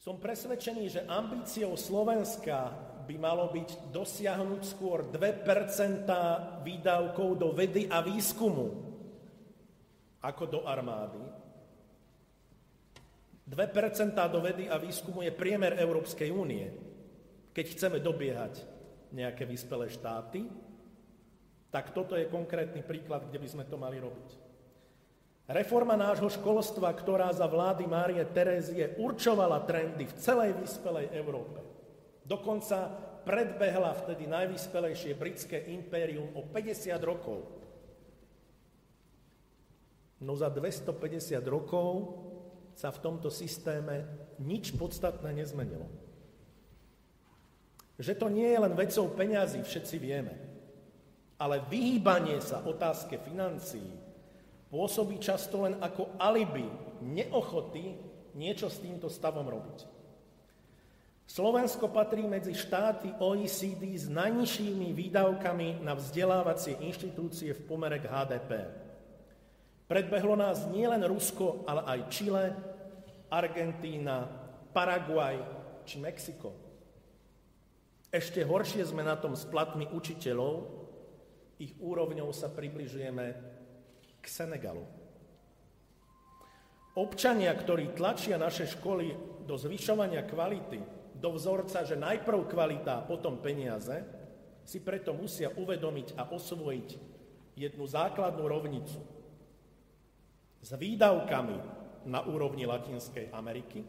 Som presvedčený, že ambíciou Slovenska by malo byť dosiahnuť skôr 2% výdavkov do vedy a výskumu ako do armády. 2% do vedy a výskumu je priemer Európskej únie. Keď chceme dobiehať nejaké vyspelé štáty, tak toto je konkrétny príklad, kde by sme to mali robiť. Reforma nášho školstva, ktorá za vlády Márie Terézie určovala trendy v celej vyspelej Európe. Dokonca predbehla vtedy najvyspelejšie britské impérium o 50 rokov. No za 250 rokov sa v tomto systéme nič podstatné nezmenilo. Že to nie je len vecou peňazí, všetci vieme. Ale vyhýbanie sa otázke financií pôsobí často len ako alibi neochoty niečo s týmto stavom robiť. Slovensko patrí medzi štáty OECD s najnižšími výdavkami na vzdelávacie inštitúcie v pomere k HDP. Predbehlo nás nielen Rusko, ale aj Čile, Argentína, Paraguaj či Mexiko. Ešte horšie sme na tom s platmi učiteľov, ich úrovňou sa približujeme k Senegalu. Občania, ktorí tlačia naše školy do zvyšovania kvality, do vzorca, že najprv kvalita a potom peniaze, si preto musia uvedomiť a osvojiť jednu základnú rovnicu. S výdavkami na úrovni Latinskej Ameriky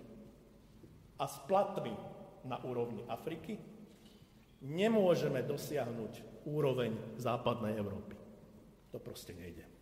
a s platmi na úrovni Afriky nemôžeme dosiahnuť úroveň západnej Európy. To proste nejde.